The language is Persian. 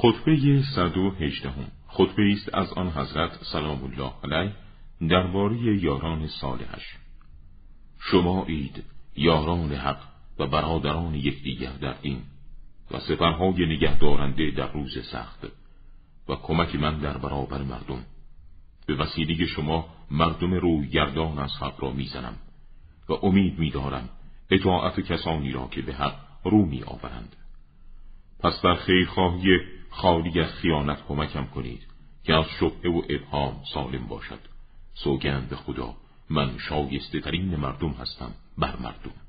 خطبه صد و هجدهم خطبه است از آن حضرت سلام الله علیه درباره یاران صالحش. شما اید یاران حق و برادران یکدیگر در دین و سپرهای نگهدارنده در روز سخت و کمک من در برابر مردم. به وسیله شما مردم روی گردان از حق را می‌زنم و امید میدارم اطاعت کسانی را که به حق رو می آورند. پس در خیرخواهی خالی از خیانت کمکم کنید که از شبه و ابهام سالم باشد. سوگند خدا من شایسته ترین مردم هستم بر مردم.